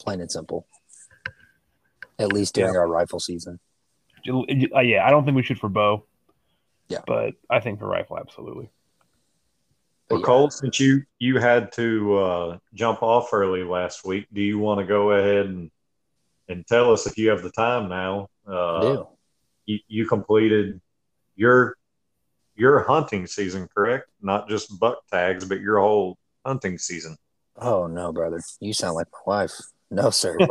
S3: plain and simple. At least during yeah. our rifle season.
S2: Uh, yeah, I don't think we should for bow.
S3: Yeah,
S2: but I think for rifle, absolutely.
S1: Well, yeah. Cole, since you you had to uh, jump off early last week, do you want to go ahead and and tell us if you have the time now? Uh,
S3: I do
S1: you, you completed your your hunting season, correct? Not just buck tags, but your whole hunting season.
S3: Oh no, brother. You sound like my wife. No, sir.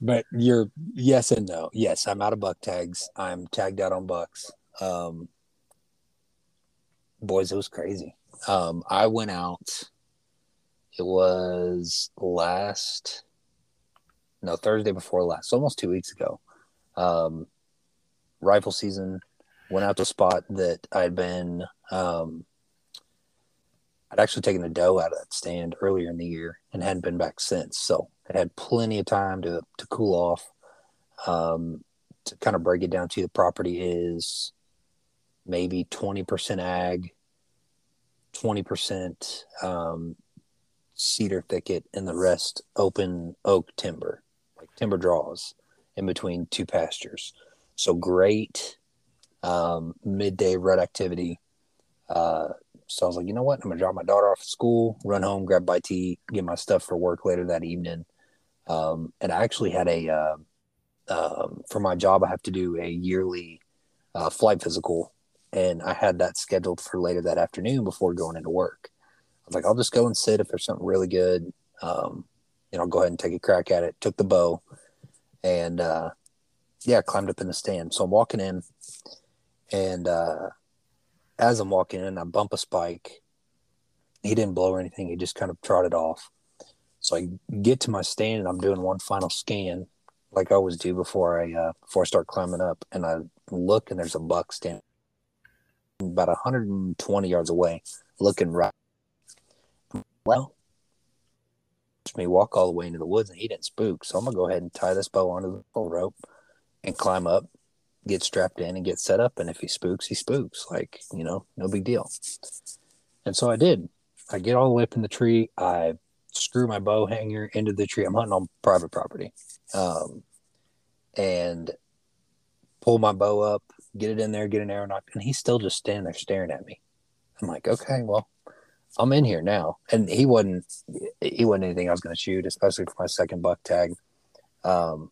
S3: but you're yes and no. Yes, I'm out of buck tags. I'm tagged out on bucks. Um, boys, it was crazy. Um, I went out. It was last, no Thursday before last, almost two weeks ago. Um, rifle season. Went out to a spot that I'd been um, I'd actually taken a doe out of that stand earlier in the year and hadn't been back since. So I had plenty of time to, to cool off. Um, to kind of break it down to the property is maybe 20% ag, 20% um, cedar thicket, and the rest open oak timber, timber draws in between two pastures. So great um, midday rut activity. Uh, so I was like, you know what? I'm gonna drop my daughter off at school, run home, grab to eat, get my stuff for work later that evening. Um, and I actually had a uh, um, for my job, I have to do a yearly uh, flight physical, and I had that scheduled for later that afternoon before going into work. I was like, I'll just go and sit if there's something really good. Um, know, I'll go ahead and take a crack at it. Took the bow, and uh, yeah, climbed up in the stand. So I'm walking in, and uh, as I'm walking in, I bump a spike. He didn't blow or anything. He just kind of trotted off. So I get to my stand and I'm doing one final scan, like I always do before I uh, before I start climbing up. And I look and there's a buck standing about 120 yards away, looking right. Well, me walk all the way into the woods and he didn't spook. So I'm gonna go ahead and tie this bow onto the rope and climb up get strapped in and get set up. And if he spooks, he spooks. Like, you know, no big deal. And so I did. I get all the way up in the tree. I screw my bow hanger into the tree. I'm hunting on private property. Um, and pull my bow up, get it in there, get an arrow nock, and he's still just standing there staring at me. I'm like, okay, well, I'm in here now. And he wasn't he wasn't anything I was gonna shoot, especially for my second buck tag. Um,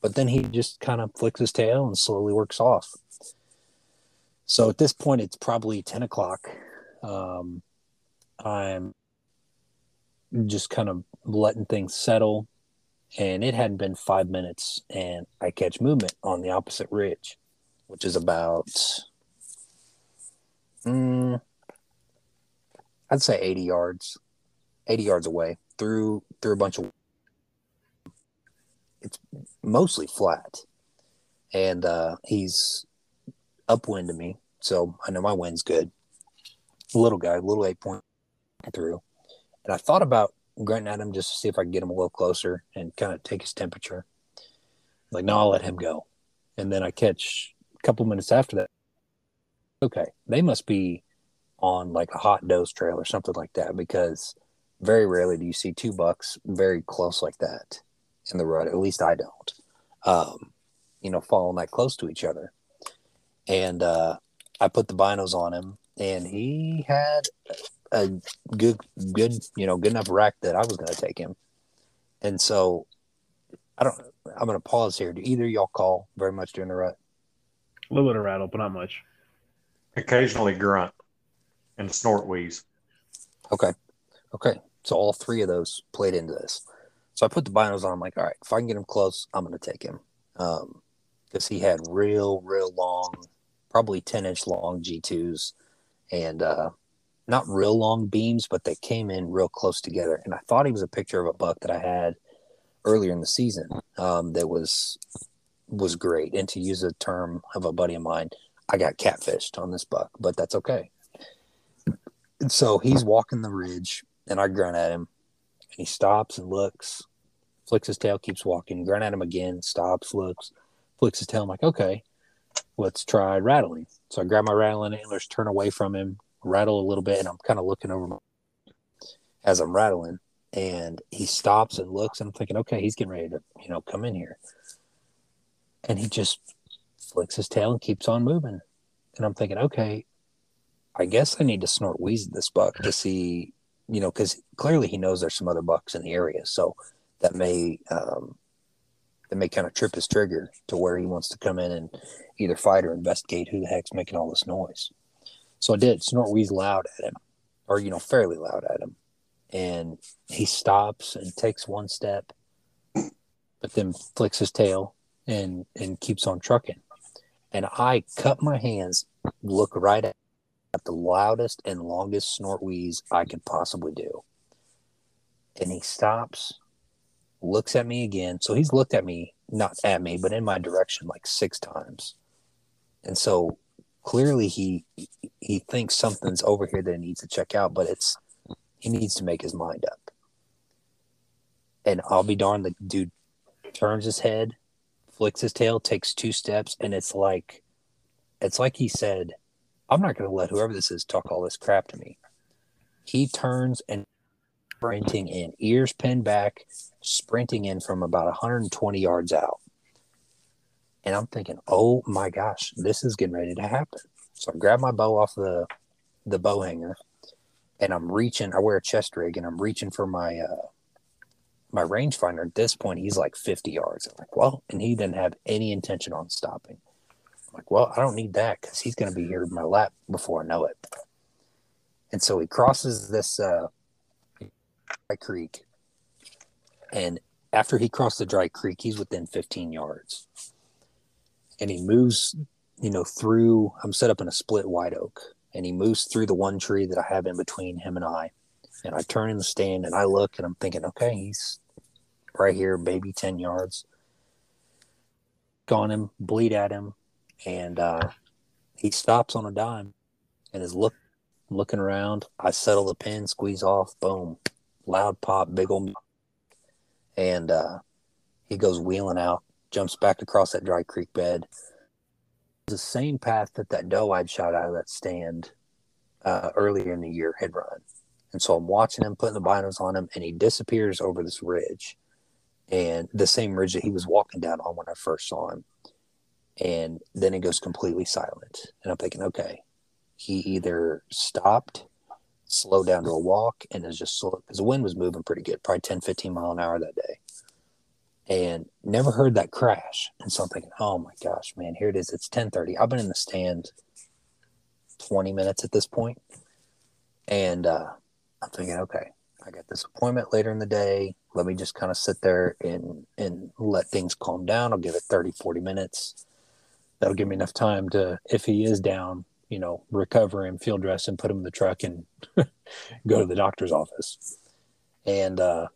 S3: but then he just kind of flicks his tail and slowly works off. So at this point, it's probably 10 o'clock. Um, I'm just kind of letting things settle. And it hadn't been five minutes, and I catch movement on the opposite ridge, which is about, mm, I'd say 80 yards, 80 yards away through through a bunch of it's mostly flat, and uh, he's upwind to me, so I know my wind's good. Little guy, little eight point through, and I thought about grunting at him just to see if I could get him a little closer and kind of take his temperature. Like, no, I'll let him go, and then I catch a couple minutes after that. Okay, they must be on like a hot dose trail or something like that because very rarely do you see two bucks very close like that in the rut. At least I don't. Um, you know, following that close to each other. And uh, I put the binos on him, and he had a good, good, you know, good enough rack that I was going to take him. And so, I don't. I'm going to pause here. Do either y'all call very much during the rut?
S2: A little bit of rattle, but not much.
S1: Occasionally grunt and snort wheeze.
S3: Okay. Okay. So all three of those played into this. So I put the binos on. I'm like, all right, if I can get him close, I'm going to take him. Um, because he had real, real long, probably 10 inch long G2s and, uh, not real long beams, but they came in real close together. And I thought he was a picture of a buck that I had earlier in the season. Um, that was, was great. And to use a term of a buddy of mine, I got catfished on this buck, but that's okay. And so he's walking the ridge and I grunt at him and he stops and looks flicks his tail, keeps walking, grunt at him again, stops, looks, flicks his tail. I'm like, okay, let's try rattling. So I grab my rattling antlers, turn away from him, rattle a little bit, and I'm kind of looking over my, as I'm rattling. And he stops and looks, and I'm thinking, okay, he's getting ready to, you know, come in here. And he just flicks his tail and keeps on moving. And I'm thinking, okay, I guess I need to snort wheeze this buck to see, you know, because clearly he knows there's some other bucks in the area. So that may um, that may kind of trip his trigger to where he wants to come in and either fight or investigate who the heck's making all this noise. So I did snort wheeze loud at him, or you know, fairly loud at him, and he stops and takes one step, but then flicks his tail and and keeps on trucking. And I cut my hands, look right at, the loudest and longest snort wheeze I could possibly do. And he stops, looks at me again. So he's looked at me, not at me, but in my direction like six times. And so clearly he he thinks something's over here that he needs to check out, but it's he needs to make his mind up. And I'll be darned, the dude turns his head, flicks his tail, takes two steps, and it's like it's like he said, I'm not gonna let whoever this is talk all this crap to me. He turns and sprinting in, ears pinned back, sprinting in from about 120 yards out. And I'm thinking, oh my gosh, this is getting ready to happen. So I grab my bow off the the bow hanger and I'm reaching. I wear a chest rig and I'm reaching for my uh, my rangefinder. At this point, he's like 50 yards. I'm like, well, and he didn't have any intention on stopping. I'm like, well, I don't need that because he's going to be here in my lap before I know it. And so he crosses this uh, dry creek, and after he crossed the dry creek, he's within 15 yards and he moves, you know, through. I'm set up in a split white oak, and he moves through the one tree that I have in between him and I. And I turn in the stand and I look and I'm thinking, okay, he's right here, maybe 10 yards. Gone him, bleed at him, and uh, he stops on a dime and is look looking around. I settle the pin, squeeze off, boom, loud pop, big old, and uh, he goes wheeling out jumps back across that dry creek bed. The same path that that doe I'd shot out of that stand uh, earlier in the year had run. And so I'm watching him, putting the binos on him, and he disappears over this ridge. And the same ridge that he was walking down on when I first saw him. And then it goes completely silent. And I'm thinking, okay, he either stopped, slowed down to a walk, and is just slow because the wind was moving pretty good, probably 10, 15 mile an hour that day and never heard that crash. And so I'm thinking, oh my gosh, man, here it is. It's 1030. I've been in the stand 20 minutes at this. And uh, I'm thinking, okay, I got this appointment later in the day. Let me just kind of sit there and, and let things calm down. I'll give it 30, 40 minutes. That'll give me enough time to, if he is down, you know, recover him, field dress, and put him in the truck and go to the doctor's office. And uh,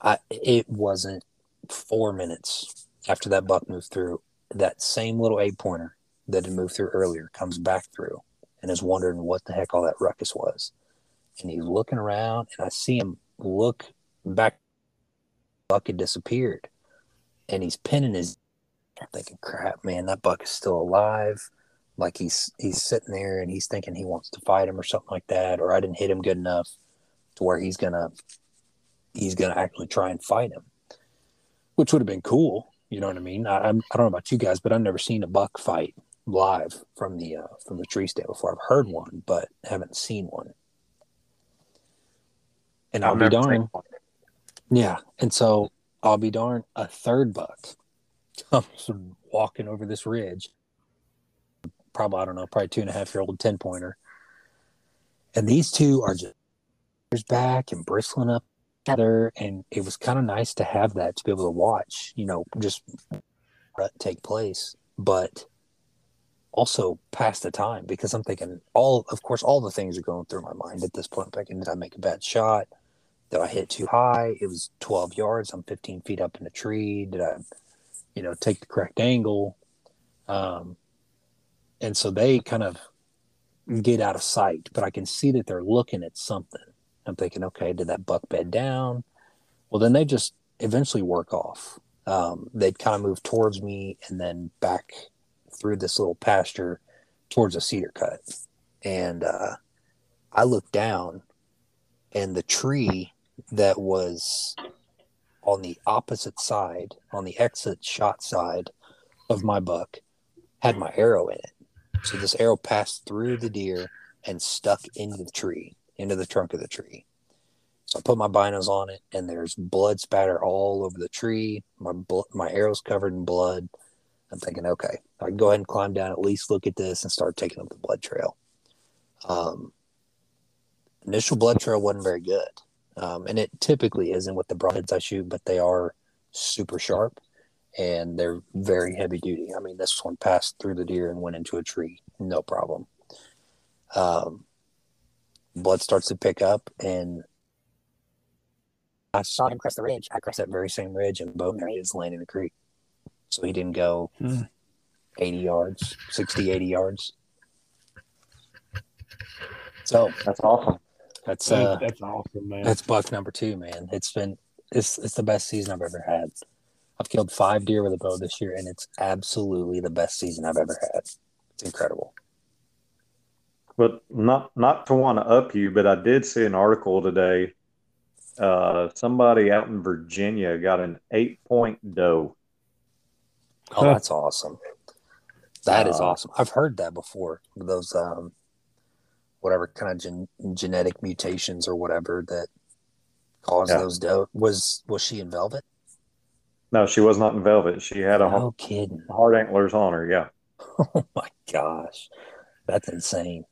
S3: I it wasn't four minutes after that buck moved through. That same little eight pointer that had moved through earlier comes back through and is wondering what the heck all that ruckus was. And he's looking around and I see him look back. Buck had disappeared. And he's pinning his I'm thinking, crap, man, that buck is still alive. Like he's he's sitting there and he's thinking he wants to fight him or something like that, or I didn't hit him good enough to where he's gonna he's to actually try and fight him, which would have been cool. You know what I mean? I, I'm, I don't know about you guys, but I've never seen a buck fight live from the uh, from the tree stand before. I've heard one, but haven't seen one. And I'll I've be darned. Yeah, and so I'll be darned. A third buck comes walking over this ridge. Probably I don't know, probably two and a half year old ten pointer. And these two are just back and bristling up together. And it was kind of nice to have that to be able to watch you know just take place. But also pass the time because i'm thinking all of course all the things are going through my mind at this point. I'm thinking did i make a bad shot? Did i hit too high? It was 12 yards. I'm 15 feet up in a tree. Did i you know take the correct angle um and so they kind of get out of sight but i can see that they're looking at something I'm thinking, okay, did that buck bed down? Well, then they just eventually work off. Um, they'd kind of move towards me and then back through this little pasture towards a cedar cut. And uh, I looked down, and the tree that was on the opposite side, on the exit shot side of my buck, had my arrow in it. So this arrow passed through the deer and stuck into the tree into the trunk of the tree. So I put my binos on it, and there's blood spatter all over the tree. My bl- my arrow's covered in blood. I'm thinking, okay, I can go ahead and climb down, at least look at this, and start taking up the blood trail. Um, initial blood trail wasn't very good, um, and it typically isn't with the broadheads I shoot, but they are super sharp and they're very heavy duty. I mean, this one passed through the deer and went into a tree, no problem. Um, blood starts to pick up, and I saw him cross the ridge. I crossed that very same ridge, and Bo Mary is laying in the creek. So he didn't go hmm. 80 yards, 60, 80 yards. So
S1: that's awesome.
S3: That's uh,
S2: that's awesome, man.
S3: That's buck number two, man. It's been it's it's the best season I've ever had. I've killed five deer with a bow this year, and it's absolutely the best season I've ever had. It's incredible.
S1: But not not to want to up you, but I did see an article today. Uh, somebody out in Virginia got an eight point doe.
S3: Oh, that's awesome. That is uh, awesome. I've heard that before. Those um, whatever kind of gen- genetic mutations or whatever that caused yeah. those doe. Was was she in velvet?
S1: No, she was not in velvet. She had a
S3: no kidding.
S1: hard antlers on her. Yeah.
S3: Oh my gosh, that's insane.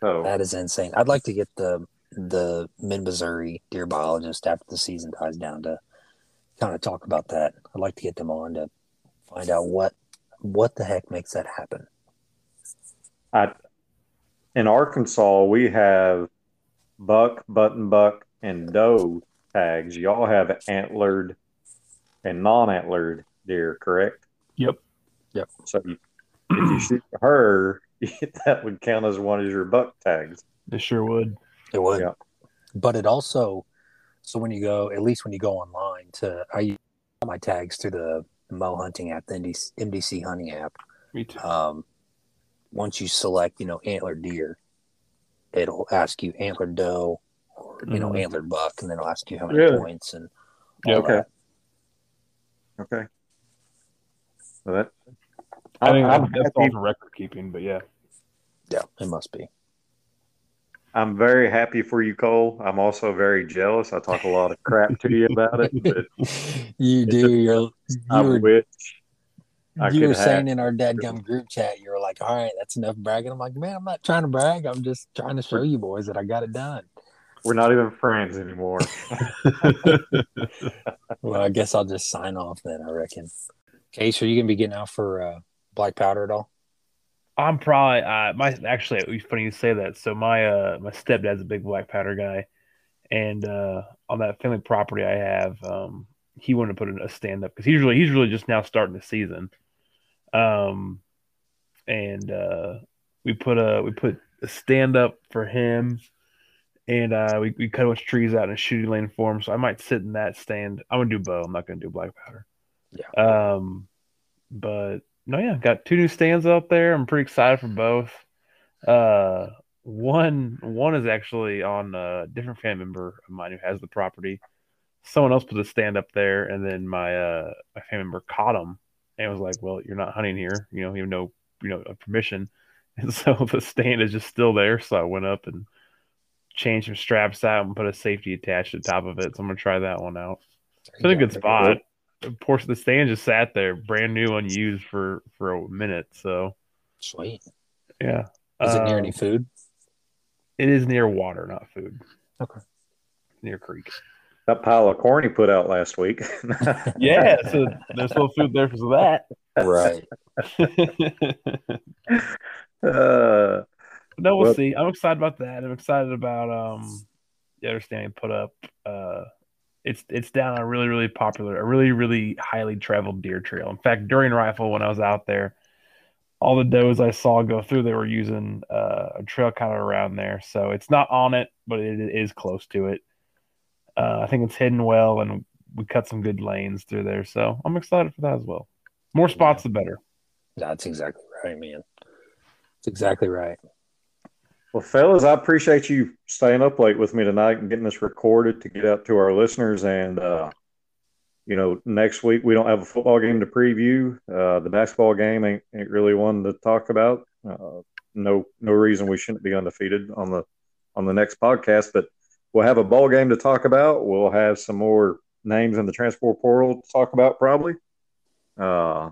S1: So
S3: that is insane. I'd like to get the the Mid Missouri deer biologist after the season dies down to kind of talk about that. I'd like to get them on to find out what what the heck makes that happen.
S1: I, in Arkansas, we have buck, button buck, and doe tags. Y'all have antlered and non-antlered deer, correct?
S2: Yep.
S3: Yep.
S1: So if you shoot her, that would count as one of your buck tags.
S2: It sure would.
S3: It would. Yeah. But it also, so when you go, at least when you go online to, I use my tags through the Mo hunting app, the MDC, MDC hunting app.
S2: Me too.
S3: Um, once you select, you know, antler deer, it'll ask you antler doe or, you mm-hmm. know, antlered buck, and then it'll ask you how many really? points and
S1: yeah, okay. That. Okay. So that
S2: I think I'm that's all for record keeping, but yeah.
S3: Yeah, it must be.
S1: I'm very happy for you, Cole. I'm also very jealous. I talk a lot of crap to you about it, but
S3: you do. You're you were, you were saying in our dadgum group chat, you were like, "All right, that's enough bragging." I'm like, "Man, I'm not trying to brag. I'm just trying to show you boys that I got it done."
S1: We're not even friends anymore.
S3: well, I guess I'll just sign off then. I reckon. Case, are you gonna be getting out for uh, black powder at all?
S2: I'm probably uh, my actually. It's funny you say that. So my uh my stepdad's a big black powder guy, and uh on that family property I have, um, he wanted to put in a stand up because he's really he's really just now starting the season, um, and uh we put a we put a stand up for him and uh, we, we cut a bunch of trees out in a shooting lane for him. So I might sit in that stand. I'm gonna do bow. I'm not gonna do black powder.
S3: Yeah.
S2: Um, but no, yeah, got two new stands out there. I'm pretty excited for both. Uh, one one is actually on a different family member of mine who has the property. Someone else put a stand up there, and then my uh my family member caught him and was like, "Well, you're not hunting here. You know, you have no you know permission." And so the stand is just still there. So I went up and changed some straps out and put a safety attached to the top of it. So I'm gonna try that one out. It's in a good spot. Of course, the stand just sat there, brand new, unused for for a minute. So
S3: sweet.
S2: Yeah.
S3: Is it near any um, food?
S2: It is near water, not food.
S3: Okay.
S2: Near creek.
S1: That pile of corn he put out last week.
S2: yeah, so there's no food there for that.
S3: Right.
S1: uh,
S2: no, we'll, see. I'm excited about that. I'm excited about um the other standing put up. Uh, it's it's down a really really popular, a really really highly traveled deer trail. In fact, during rifle when I was out there, all the does I saw go through, they were using uh, a trail kind of around there. So it's not on it, but it is close to it. Uh, I think it's hidden well, and we cut some good lanes through there. So I'm excited for that as well. More spots, yeah. the better.
S3: That's exactly right, man. That's exactly right.
S1: Well, fellas, I appreciate you staying up late with me tonight and getting this recorded to get out to our listeners. And, uh, you know, next week we don't have a football game to preview. Uh, the basketball game ain't, ain't really one to talk about. Uh, no, no reason we shouldn't be undefeated on the on the next podcast. But we'll have a ball game to talk about. We'll have some more names in the transport portal to talk about, probably. Uh,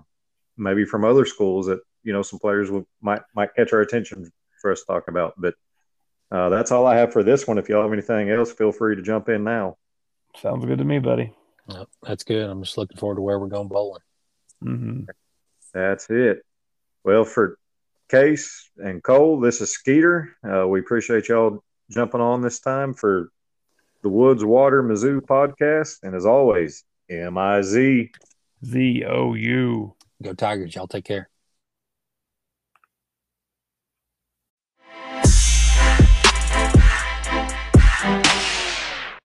S1: maybe from other schools that you know some players will, might might catch our attention for us to talk about. But uh, that's all I have for this one. If y'all have anything else, feel free to jump in now.
S2: Sounds good to me, buddy.
S3: Yep, that's good. I'm just looking forward to where we're going bowling.
S2: Mm-hmm.
S1: That's it. Well, for Case and Cole, this is Skeeter. Uh, we appreciate y'all jumping on this time for the Woods Water Mizzou podcast. And as always, M I Z
S2: Z O U.
S3: Go Tigers. Y'all take care.